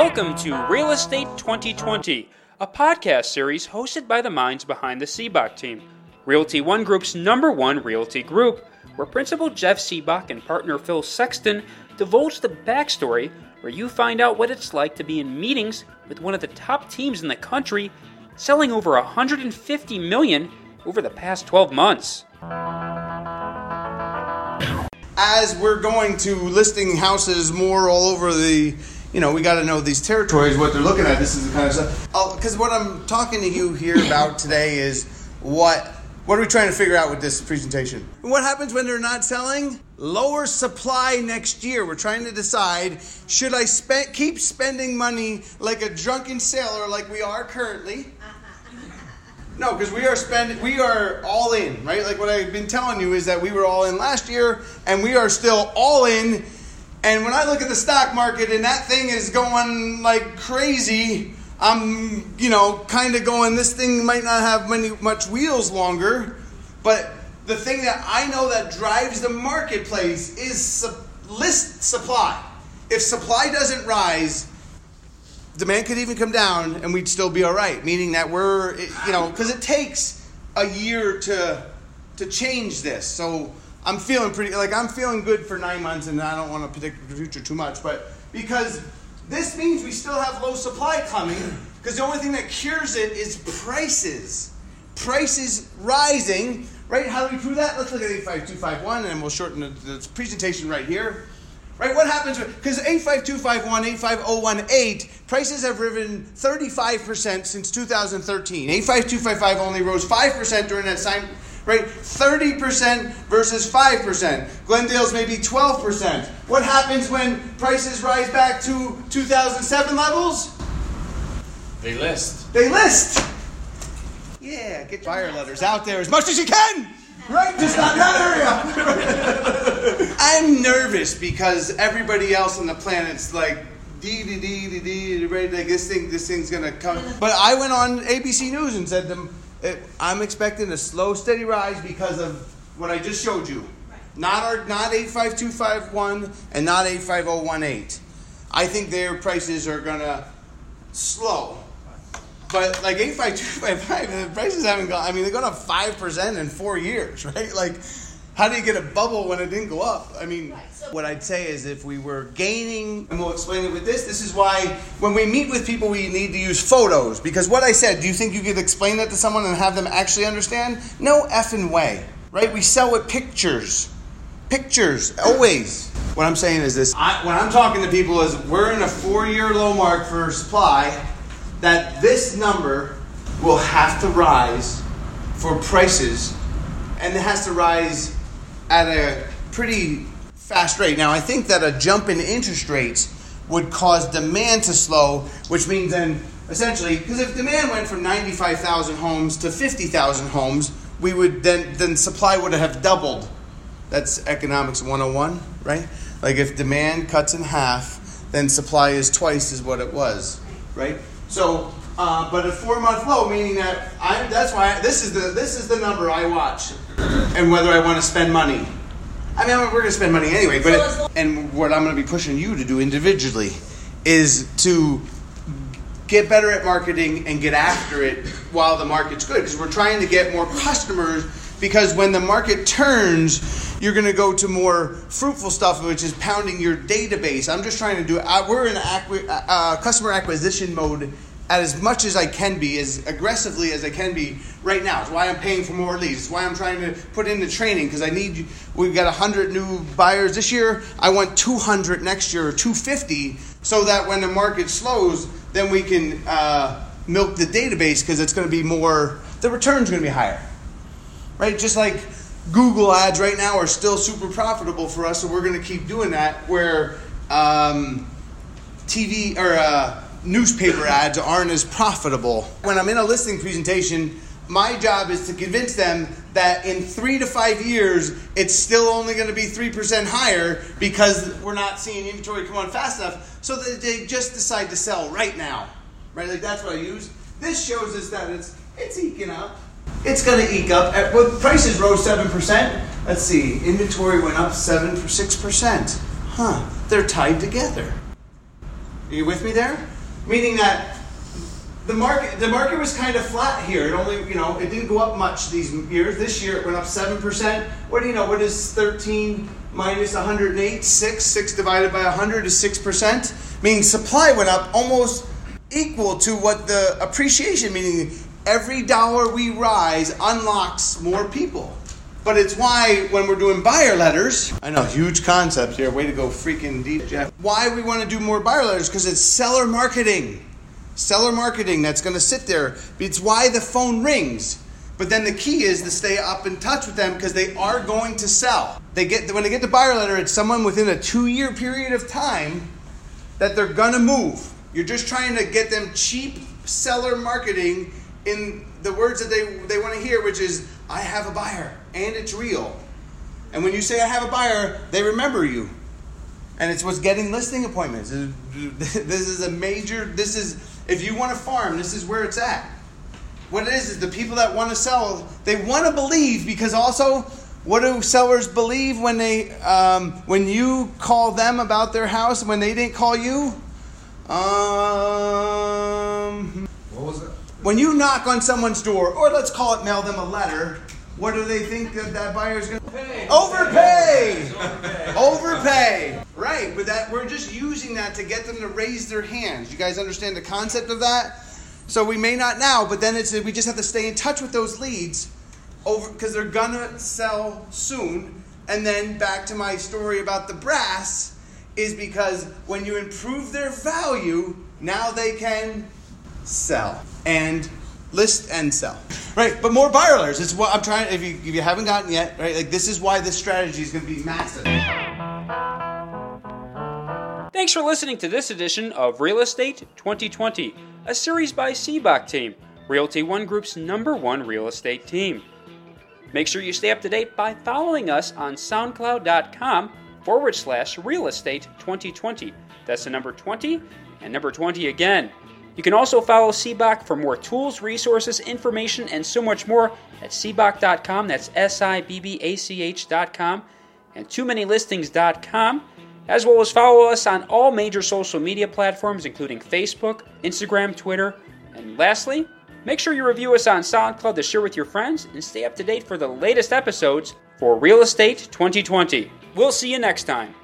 Welcome to Real Estate 2020, a podcast series hosted by the minds behind the Sibbach team, Realty One Group's number one realty group, where Principal Jeff Sibbach and partner Phil Sexton divulge the backstory where you find out what it's like to be in meetings with one of the top teams in the country, selling over 150 million over the past 12 months. As we're going to listing houses more all over the, you know, we got to know these territories, what they're looking at. This is the kind of stuff. Oh, because what I'm talking to you here about today is what what are we trying to figure out with this presentation? What happens when they're not selling? Lower supply next year. We're trying to decide should I spend, keep spending money like a drunken sailor like we are currently? No, because we are spending, we are all in, right? Like what I've been telling you is that we were all in last year, and we are still all in. And when I look at the stock market and that thing is going like crazy, I'm, you know, kind of going, this thing might not have many much wheels longer, but the thing that I know that drives the marketplace is su- list supply. If supply doesn't rise, demand could even come down and we'd still be all right, meaning that we're, you know, because it takes a year to to change this. So I'm feeling pretty, like I'm feeling good for nine months, and I don't want to predict the future too much, but because this means we still have low supply coming because the only thing that cures it is prices. Prices rising, right? How do we prove that? Let's look at 85251 and we'll shorten the, the presentation right here. Right? What happens because 85251, 85018, prices have risen 35% since 2013. 85255 only rose 5% during that time right? 30% versus 5%. Glendale's maybe 12%. What happens when prices rise back to 2007 levels? They list. They list. Yeah, get fire letters out there as much as you can. Right? Just not that area. I'm nervous because everybody else on the planet's like dee dee dee dee dee ready like this thing this thing's gonna come. But I went on ABC News and said them it, I'm expecting a slow, steady rise because of what I just showed you. Not our, not 85251 and not 85018. I think their prices are gonna slow. But like 85255, the prices haven't gone. I mean, they're going up five percent in four years, right? Like, how do you get a bubble when it didn't go up? I mean, what I'd say is if we were gaining, and we'll explain it with this. This is why when we meet with people, we need to use photos because what I said. Do you think you could explain that to someone and have them actually understand? No effing way, right? We sell with pictures, pictures always. What I'm saying is this: I, when I'm talking to people, is we're in a four-year low mark for supply that this number will have to rise for prices, and it has to rise at a pretty fast rate. Now, I think that a jump in interest rates would cause demand to slow, which means then essentially, because if demand went from 95,000 homes to 50,000 homes, we would then then supply would have doubled. That's economics 101, right? Like if demand cuts in half, then supply is twice as what it was, right? So, uh, but a four month low, meaning that I, that's why I, this is the this is the number I watch, and whether I want to spend money. I mean, we're going to spend money anyway, but it, and what I'm going to be pushing you to do individually is to get better at marketing and get after it while the market's good because we're trying to get more customers because when the market turns you're going to go to more fruitful stuff which is pounding your database i'm just trying to do uh, we're in acqui- uh, customer acquisition mode as much as I can be, as aggressively as I can be right now. It's why I'm paying for more leads. It's why I'm trying to put in the training because I need. We've got 100 new buyers this year. I want 200 next year or 250, so that when the market slows, then we can uh, milk the database because it's going to be more. The return's going to be higher, right? Just like Google ads right now are still super profitable for us, so we're going to keep doing that. Where um, TV or uh, newspaper ads aren't as profitable. When I'm in a listing presentation, my job is to convince them that in three to five years, it's still only going to be 3% higher because we're not seeing inventory come on fast enough, so that they just decide to sell right now. Right? Like that's what I use. This shows us that it's it's eking up. It's going to eke up. At, well, prices rose 7%. Let's see. Inventory went up 7 for 6%. Huh. They're tied together. Are you with me there? Meaning that the market the market was kind of flat here. It only you know it didn't go up much these years. This year it went up seven percent. What do you know? What is thirteen minus 108? Six. Six divided by 100 is six percent. Meaning supply went up almost equal to what the appreciation. Meaning every dollar we rise unlocks more people. But it's why when we're doing buyer letters, I know, huge concept here. Way to go, freaking deep, Jeff. Why we want to do more buyer letters? Because it's seller marketing. Seller marketing that's going to sit there. It's why the phone rings. But then the key is to stay up in touch with them because they are going to sell. They get when they get the buyer letter, it's someone within a two-year period of time that they're gonna move. You're just trying to get them cheap seller marketing in the words that they, they want to hear, which is, I have a buyer and it's real. And when you say I have a buyer, they remember you. And it's what's getting listing appointments. This is a major, this is, if you want to farm, this is where it's at. What it is, is the people that want to sell, they want to believe because also, what do sellers believe when they, um, when you call them about their house when they didn't call you? Um? When you knock on someone's door, or let's call it mail them a letter, what do they think that that buyer is going to pay? overpay? Overpay. Right, but that we're just using that to get them to raise their hands. You guys understand the concept of that? So we may not now, but then it's we just have to stay in touch with those leads over because they're gonna sell soon. And then back to my story about the brass is because when you improve their value, now they can sell and list and sell. Right, but more buyer. It's what I'm trying. If you if you haven't gotten yet, right, like this is why this strategy is going to be massive. Thanks for listening to this edition of Real Estate 2020, a series by Sibbach Team, Realty One Group's number one real estate team. Make sure you stay up to date by following us on SoundCloud.com forward slash real estate 2020. That's the number 20 and number 20 again. You can also follow Sibbach for more tools, resources, information, and so much more at Sibbach.com. That's S I B B A C H.com and too many listings.com as well as follow us on all major social media platforms, including Facebook, Instagram, Twitter, and lastly, make sure you review us on SoundCloud to share with your friends and stay up to date for the latest episodes for Real Estate 2020. We'll see you next time.